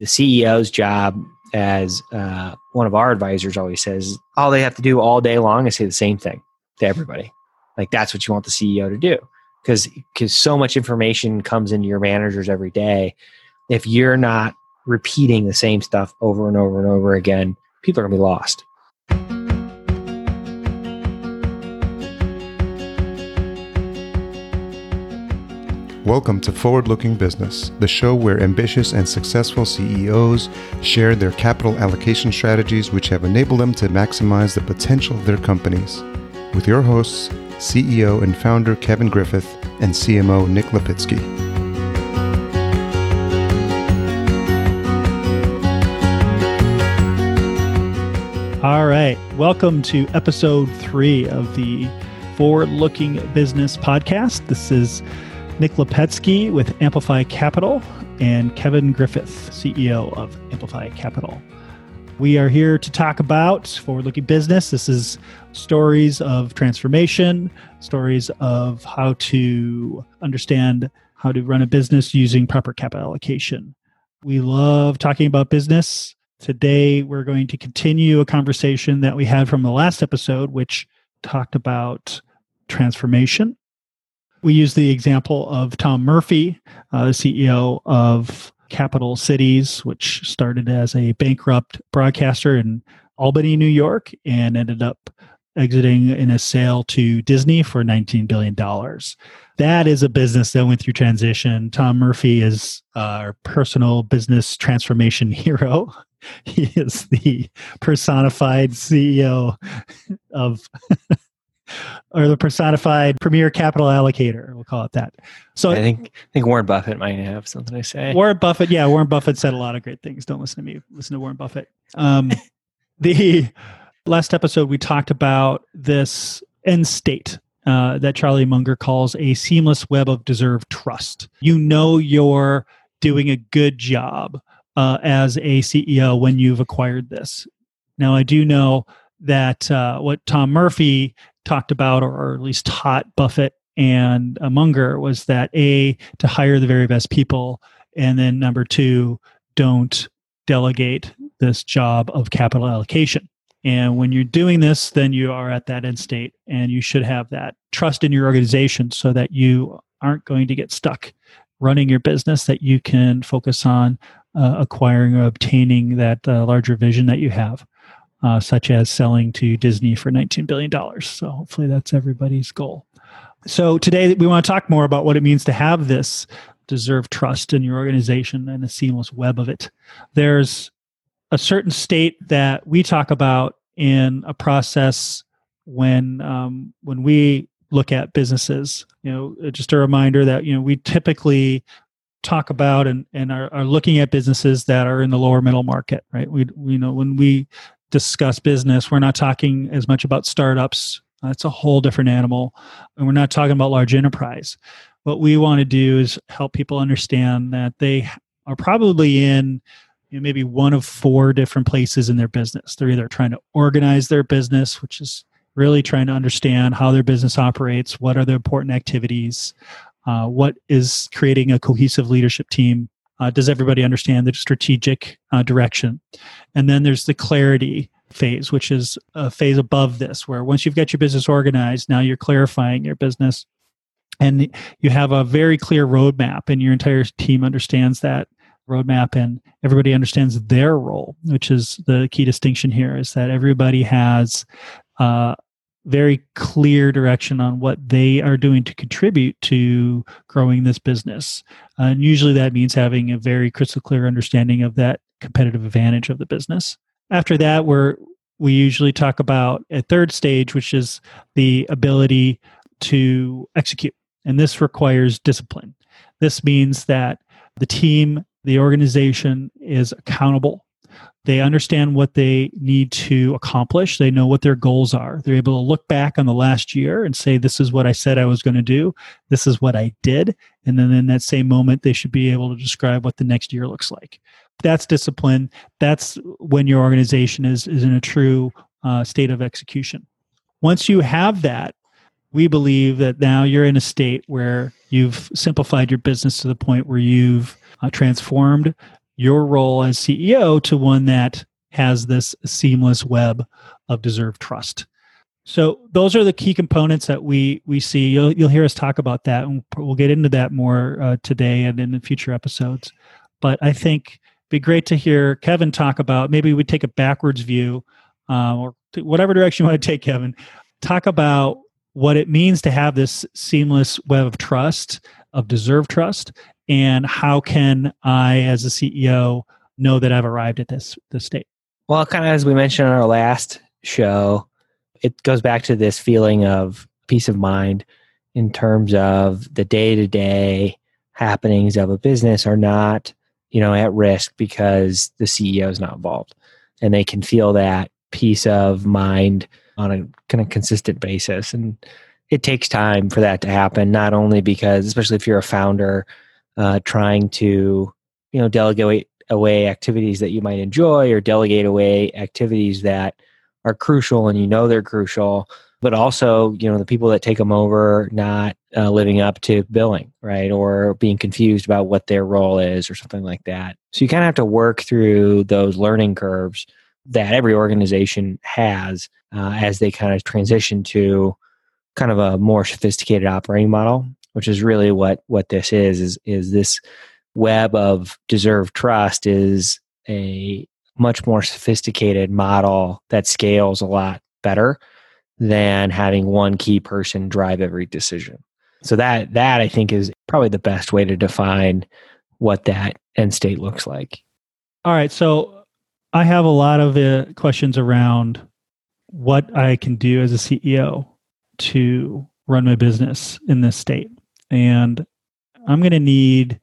The CEO's job, as uh, one of our advisors always says, all they have to do all day long is say the same thing to everybody. Like that's what you want the CEO to do because because so much information comes into your managers every day. If you're not repeating the same stuff over and over and over again, people are to be lost. Welcome to Forward Looking Business, the show where ambitious and successful CEOs share their capital allocation strategies which have enabled them to maximize the potential of their companies. With your hosts, CEO and founder Kevin Griffith and CMO Nick Lipitsky. All right. Welcome to episode three of the Forward Looking Business podcast. This is Nick Lepetsky with AmpliFi Capital and Kevin Griffith, CEO of AmpliFi Capital. We are here to talk about forward looking business. This is stories of transformation, stories of how to understand how to run a business using proper capital allocation. We love talking about business. Today, we're going to continue a conversation that we had from the last episode, which talked about transformation. We use the example of Tom Murphy, uh, the CEO of Capital Cities, which started as a bankrupt broadcaster in Albany, New York, and ended up exiting in a sale to Disney for $19 billion. That is a business that went through transition. Tom Murphy is our personal business transformation hero. He is the personified CEO of, or the personified premier capital allocator. We'll call it that. So I think I think Warren Buffett might have something to say. Warren Buffett, yeah, Warren Buffett said a lot of great things. Don't listen to me. Listen to Warren Buffett. Um, the last episode we talked about this end state uh, that Charlie Munger calls a seamless web of deserved trust. You know you're doing a good job uh, as a CEO when you've acquired this. Now, I do know that uh, what Tom Murphy talked about, or, at least taught Buffett and Munger, was that A, to hire the very best people, and then number two, don't delegate this job of capital allocation. And when you're doing this, then you are at that end state, and you should have that trust in your organization so that you aren't going to get stuck running your business, that you can focus on uh, acquiring or obtaining that uh, larger vision that you have, uh, such as selling to Disney for $19 billion. So hopefully that's everybody's goal. So today we want to talk more about what it means to have this deserve trust in your organization and a seamless web of it. There's a certain state that we talk about in a process when um, when we look at businesses. You know, just a reminder that you know we typically talk about and, and are, are looking at businesses that are in the lower middle market, right? We, we know when we discuss business, we're not talking as much about startups. That's a whole different animal. And we're not talking about large enterprise. What we want to do is help people understand that they are probably in you know, maybe one of four different places in their business. They're either trying to organize their business, which is really trying to understand how their business operates, what are the important activities, uh, what is creating a cohesive leadership team? Uh, does everybody understand the strategic uh, direction? And then there's the clarity phase, which is a phase above this, where once you've got your business organized, now you're clarifying your business and you have a very clear roadmap, and your entire team understands that roadmap and everybody understands their role which is the key distinction here is that everybody has uh, very clear direction on what they are doing to contribute to growing this business. Uh, and usually that means having a very crystal clear understanding of that competitive advantage of the business. After that, we're we usually talk about a third stage, which is the ability to execute. And this requires discipline. This means that the team, the organization is accountable they understand what they need to accomplish. They know what their goals are. They're able to look back on the last year and say, This is what I said I was going to do. This is what I did. And then in that same moment, they should be able to describe what the next year looks like. That's discipline. That's when your organization is, is in a true uh, state of execution. Once you have that, we believe that now you're in a state where you've simplified your business to the point where you've uh, transformed your role as CEO to one that has this seamless web of deserved trust. So those are the key components that we we see. You'll you'll hear us talk about that, and we'll get into that more uh, today and in the future episodes. But I think it'd be great to hear Kevin talk about. Maybe we take a backwards view, uh, or whatever direction you want to take, Kevin. Talk about what it means to have this seamless web of trust, of deserved trust, and how can I, as a CEO, know that I've arrived at this this state. Well, kind of as we mentioned in our last show, it goes back to this feeling of peace of mind in terms of the day to day happenings of a business are not, you know, at risk because the CEO is not involved. And they can feel that peace of mind on a kind of consistent basis. And it takes time for that to happen, not only because, especially if you're a founder, uh, trying to, you know, delegate away activities that you might enjoy or delegate away activities that are crucial and you know they're crucial but also you know the people that take them over not uh, living up to billing right or being confused about what their role is or something like that. So you kind of have to work through those learning curves that every organization has uh, as they kind of transition to kind of a more sophisticated operating model which is really what what this is is is this web of deserved trust is a much more sophisticated model that scales a lot better than having one key person drive every decision. So that that I think is probably the best way to define what that end state looks like. All right, so I have a lot of uh, questions around what I can do as a CEO to run my business in this state. And I'm going to need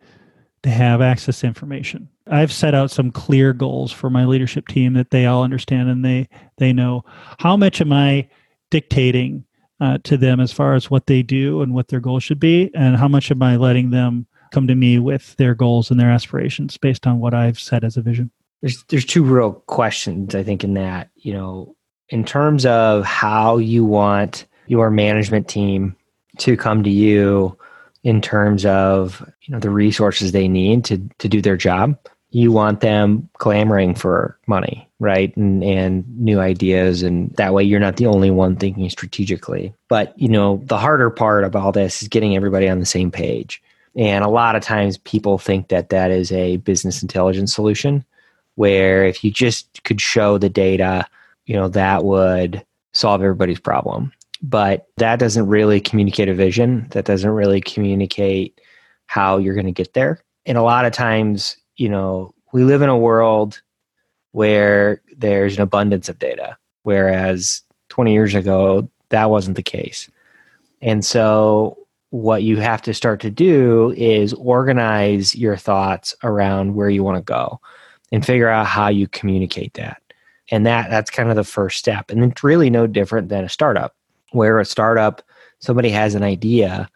to have access to information. I've set out some clear goals for my leadership team that they all understand and they they know how much am I dictating uh, to them as far as what they do and what their goals should be, and how much am I letting them come to me with their goals and their aspirations based on what I've set as a vision. There's there's two real questions I think in that you know in terms of how you want your management team to come to you in terms of you know the resources they need to to do their job. You want them clamoring for money right? And and new ideas. And that way you're not the only one thinking strategically. But you know the harder part of all this is getting everybody on the same page. And a lot of times people think that that is a business intelligence solution where if you just could show the data you know that would solve everybody's problem but that doesn't really communicate a vision. That doesn't really communicate how you're going to get there. And a lot of times you know we live in a world where there's an abundance of data whereas 20 years ago that wasn't the case. And so what you have to start to do is organize your thoughts around where you want to go and figure out how you communicate that. And that that's kind of the first step. And it's really no different than a startup where a startup somebody has an idea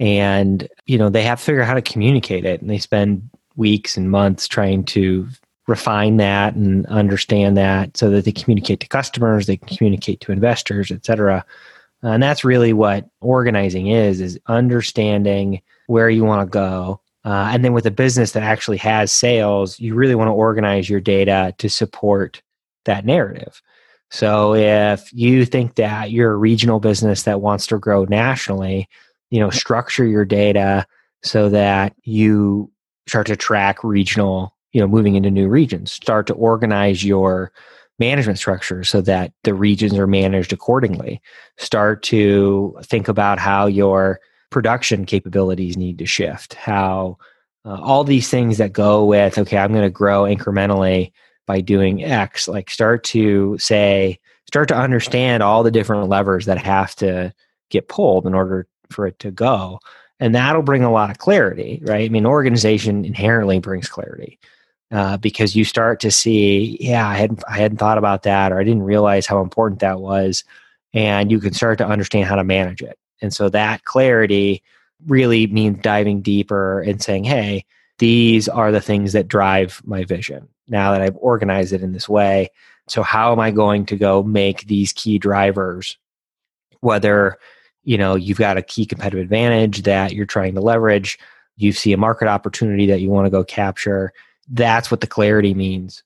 and you know they have to figure out how to communicate it. And they spend weeks and months trying to refine that and understand that so that they communicate to customers they can communicate to investors etc and that's really what organizing is is understanding where you want to go. Uh, and then with a business that actually has sales you really want to organize your data to support that narrative so if you think that you're a regional business that wants to grow nationally, you know, structure your data so that you start to track regional, you know, moving into new regions. Start to organize your management structure so that the regions are managed accordingly. Start to think about how your production capabilities need to shift, how uh, all these things that go with, okay, I'm going to grow incrementally by doing X. Like start to say, start to understand all the different levers that have to get pulled in order for it to go. And that'll bring a lot of clarity, right? I mean, organization inherently brings clarity. Uh, because you start to see, yeah, I hadn't I hadn't thought about that, or I didn't realize how important that was, and you can start to understand how to manage it. And so that clarity really means diving deeper and saying, hey, these are the things that drive my vision now that I've organized it in this way. So how am I going to go make these key drivers, whether you know you've got a key competitive advantage that you're trying to leverage, you see a market opportunity that you want to go capture, that's what the clarity means.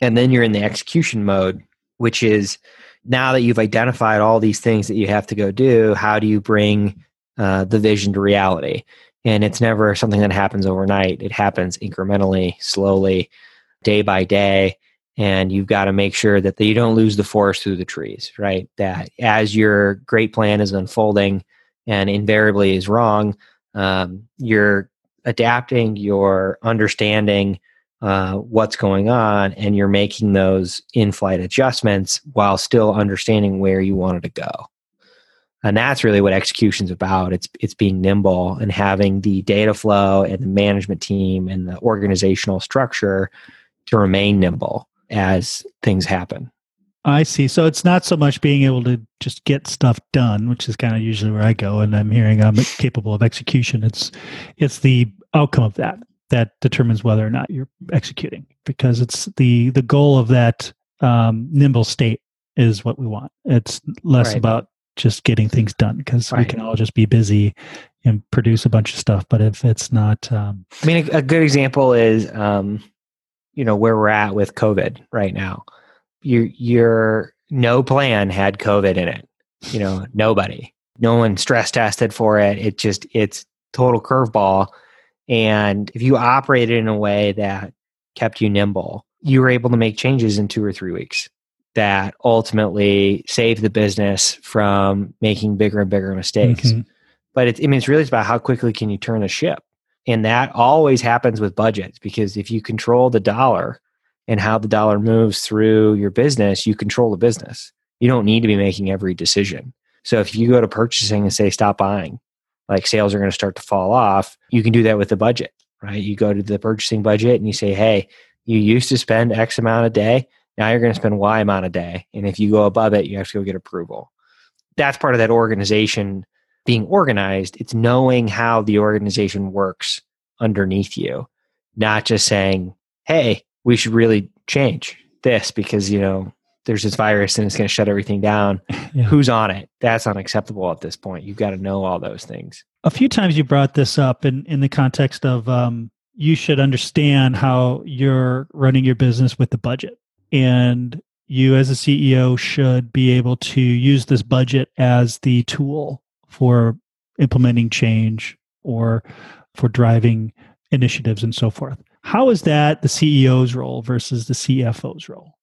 And then you're in the execution mode, which is now that you've identified all these things that you have to go do, how do you bring uh, the vision to reality? And it's never something that happens overnight. It happens incrementally, slowly, day by day. And you've got to make sure that you don't lose the forest through the trees, right? That as your great plan is unfolding and invariably is wrong, um, you're adapting, you're understanding uh, what's going on, and you're making those in flight adjustments while still understanding where you wanted to go and that's really what execution's about. It's it's being nimble and having the data flow and the management team and the organizational structure to remain nimble as things happen. I see. So it's not so much being able to just get stuff done which is kind of usually where i go and i'm hearing i'm capable of execution. It's it's the outcome of that that determines whether or not you're executing because it's the the goal of that um, nimble state is what we want. It's less right. about just getting things done because right. we can all just be busy and produce a bunch of stuff. But if it's not, um, I mean, a, a, good example is, um, you know, where we're at with COVID right now. Your your no plan had COVID in it. You know, nobody, no one stress tested for it. It just it's total curveball. And if you operated in a way that kept you nimble, you were able to make changes in two or three weeks that ultimately save the business from making bigger and bigger mistakes. Mm-hmm. But it, I mean, it's really about how quickly can you turn a ship, and that always happens with budgets because if you control the dollar and how the dollar moves through your business, you control the business. You don't need to be making every decision. So if you go to purchasing and say stop buying, like sales are going to start to fall off, you can do that with the budget, right? You go to the purchasing budget and you say, hey, you used to spend X amount a day now you're going to spend Y amount a day. And if you go above it, you have to go get approval. That's part of that organization being organized. It's knowing how the organization works underneath you, not just saying, hey, we should really change this because, you know, there's this virus and it's going to shut everything down. Yeah. Who's on it? That's unacceptable at this point. You've got to know all those things. A few times you brought this up in, in the context of um, you should understand how you're running your business with the budget and you as a CEO should be able to use this budget as the tool for implementing change or for driving initiatives and so forth. How is that the CEO's role versus the CFO's role?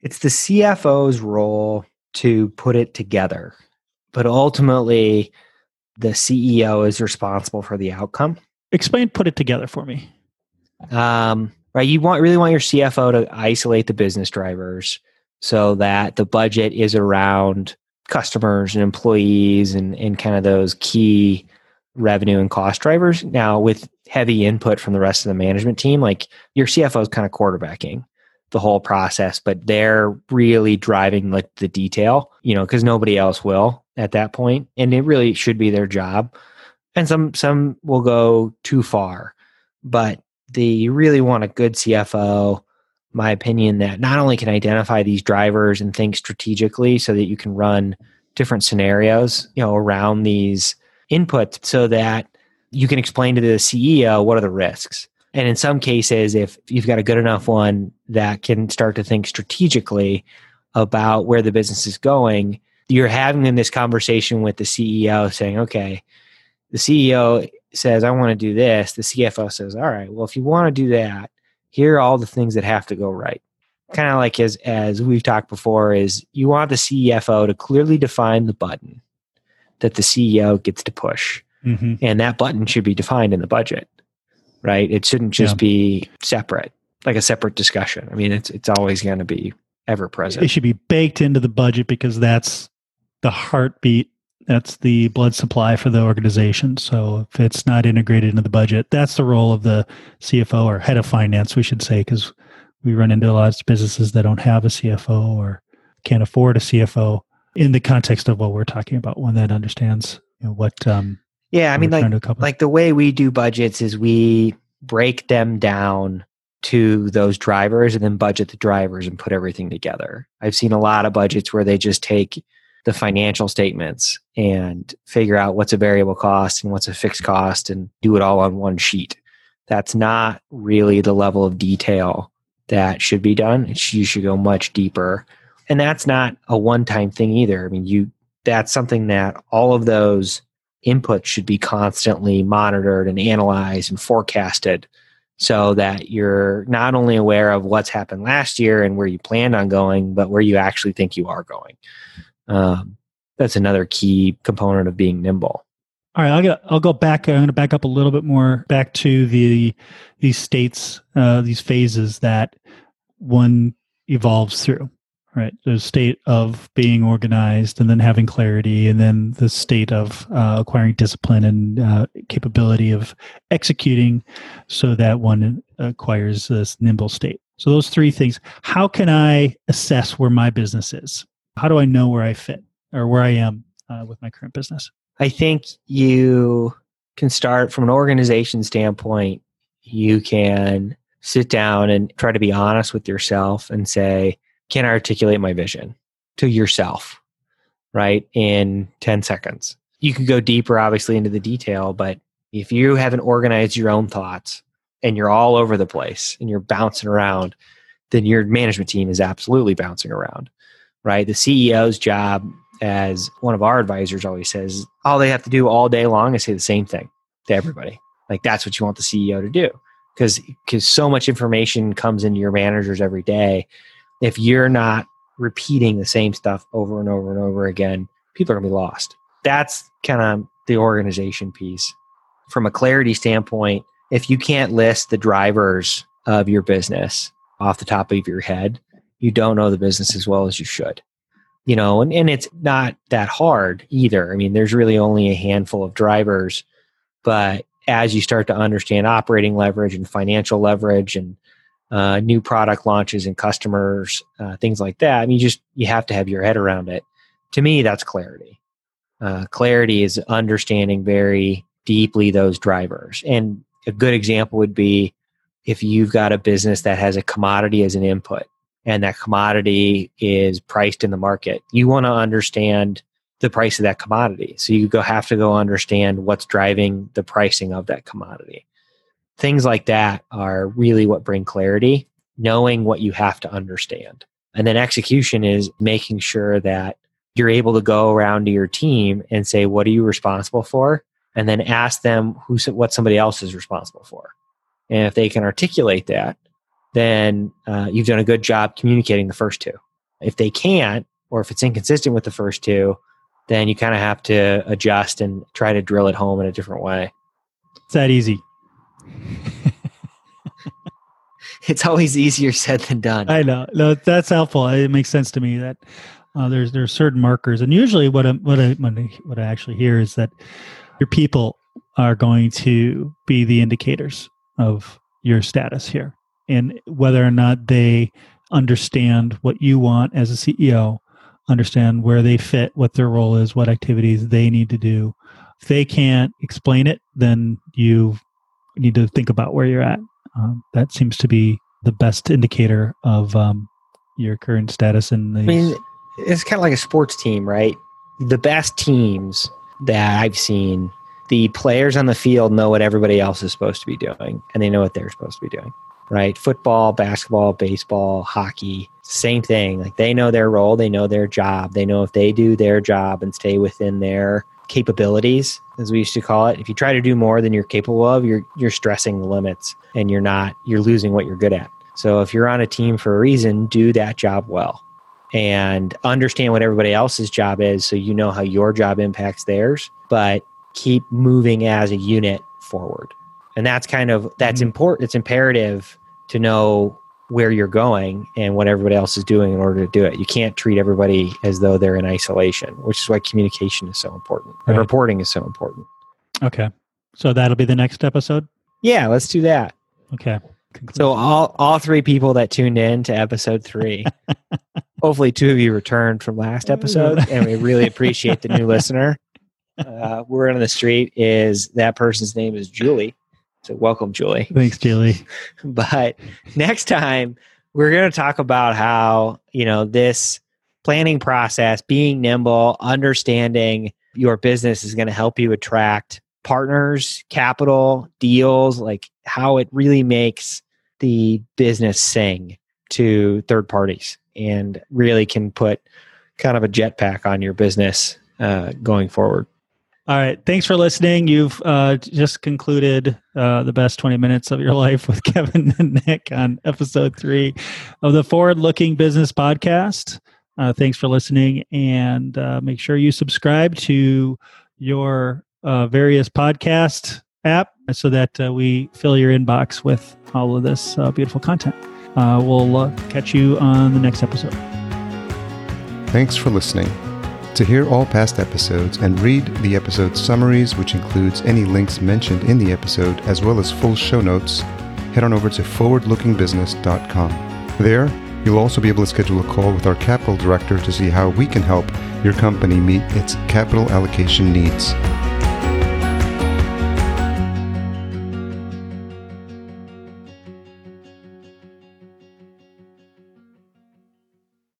It's the CFO's role to put it together, but ultimately, the CEO is responsible for the outcome. Explain put it together for me. Um, right? You want really want your CFO to isolate the business drivers so that the budget is around customers and employees and, and kind of those key revenue and cost drivers. Now, with heavy input from the rest of the management team, like your CFO is kind of quarterbacking the whole process, but they're really driving like the detail, you know, because nobody else will at that point, and it really should be their job. And some some will go too far, but the you really want a good CFO, my opinion, that not only can identify these drivers and think strategically so that you can run different scenarios, you know, around these inputs so that you can explain to the CEO what are the risks. And in some cases, if you've got a good enough one that can start to think strategically about where the business is going, you're having this conversation with the CEO saying, okay, the CEO says, I want to do this, the CFO says, All right, well, if you want to do that, here are all the things that have to go right. Kind of like as as we've talked before, is you want the CFO to clearly define the button that the CEO gets to push. Mm-hmm. And that button should be defined in the budget. Right? It shouldn't just yeah. be separate, like a separate discussion. I mean, it's it's always going to be ever present. It should be baked into the budget because that's the heartbeat that's the blood supply for the organization. So if it's not integrated into the budget, that's the role of the CFO or head of finance, we should say, because we run into a lot of businesses that don't have a CFO or can't afford a CFO in the context of what we're talking about, one that understands you know, what. Um, yeah, I mean, like like the way we do budgets is we break them down to those drivers and then budget the drivers and put everything together. I've seen a lot of budgets where they just take the financial statements and figure out what's a variable cost and what's a fixed cost and do it all on one sheet. that's not really the level of detail that should be done. You should go much deeper. And that's not a one time thing either. I mean, you that's something that all of those inputs should be constantly monitored and analyzed and forecasted so that you're not only aware of what's happened last year and where you planned on going, but where you actually think you are going. Um, that's another key component of being nimble. All right, I'll go. I'll go back. I'm going to back up a little bit more back to the these states, uh, these phases that one evolves through. Right, the state of being organized, and then having clarity, and then the state of uh, acquiring discipline and uh, capability of executing, so that one acquires this nimble state. So those three things. How can I assess where my business is? How do I know where I fit or where I am uh, with my current business? I think you can start from an organization standpoint. You can sit down and try to be honest with yourself and say, can I articulate my vision to yourself, right? In 10 seconds. You can go deeper, obviously, into the detail, but if you haven't organized your own thoughts and you're all over the place and you're bouncing around, then your management team is absolutely bouncing around, right? The CEO's job as one of our advisors always says, all they have to do all day long is say the same thing to everybody. Like that's what you want the CEO to do. Because because so much information comes into your managers every day. If you're not repeating the same stuff over and over and over again, people are gonna be lost. That's kind of the organization piece. From a clarity standpoint, if you can't list the drivers of your business off the top of your head, you don't know the business as well as you should you know, and, and it's not that hard either. I mean, there's really only a handful of drivers, but as you start to understand operating leverage and financial leverage and uh, new product launches and customers, uh, things like that, I mean, you just you have to have your head around it. To me, that's clarity. Uh, clarity is understanding very deeply those drivers. And a good example would be if you've got a business that has a commodity as an input and that commodity is priced in the market. You want to understand the price of that commodity. So you go have to go understand what's driving the pricing of that commodity. Things like that are really what bring clarity, knowing what you have to understand. And then execution is making sure that you're able to go around to your team and say, what are you responsible for? And then ask them who, what somebody else is responsible for. And if they can articulate that, then uh, you've done a good job communicating the first two. If they can't, or if it's inconsistent with the first two, then you kind of have to adjust and try to drill it home in a different way. It's that easy. it's always easier said than done. I know. No, that's helpful. It makes sense to me that uh, there's there's certain markers, and usually what I, what I what I actually hear is that your people are going to be the indicators of your status here and whether or not they understand what you want as a CEO, understand where they fit, what their role is, what activities they need to do. If they can't explain it, then you need to think about where you're at. Um, that seems to be the best indicator of um, your current status in the. I mean, it's kind of like a sports team, right? The best teams that I've seen, the players on the field know what everybody else is supposed to be doing, and they know what they're supposed to be doing right? Football, basketball, baseball, hockey, same thing. Like they know their role, they know their job. They know if they do their job and stay within their capabilities, as we used to call it. If you try to do more than you're capable of, you're you're stressing the limits and you're not you're losing what you're good at. So if you're on a team for a reason, do that job well. And understand what everybody else's job is so you know how your job impacts theirs, but keep moving as a unit forward and that's kind of that's mm-hmm. important it's imperative to know where you're going and what everybody else is doing in order to do it. You can't treat everybody as though they're in isolation which is why communication is so important. Right. and reporting is so important. Okay. So that'll be the next episode? Yeah let's do that. Okay. So all all three people that tuned in to episode three hopefully two of you returned from last episode and we really appreciate the new listener. Uh, we're on the street is that person's name is julie so welcome, Julie. Thanks, Julie. but next time we're going to talk about how, you know, this planning process, being nimble, understanding your business is going to help you attract partners, capital, deals, like how it really makes the business sing to third parties and really can put kind of a jetpack on your business uh, going forward. All right. Thanks for listening. You've uh, just concluded uh, the best 20 minutes of your life with Kevin and Nick on episode three of the Forward Looking Business Podcast. Uh, thanks for listening. And uh, make sure you subscribe to your uh, various podcast app so that uh, we fill your inbox with all of this beautiful content. we'll catch you on the next episode. Thanks for listening. To hear all past episodes and read the episode summaries, which includes any links mentioned in the episode, as well as full show notes, head on over to forwardlookingbusiness.com. There, you'll also be able to schedule a call with our capital director to see how we can help your company meet its capital allocation needs.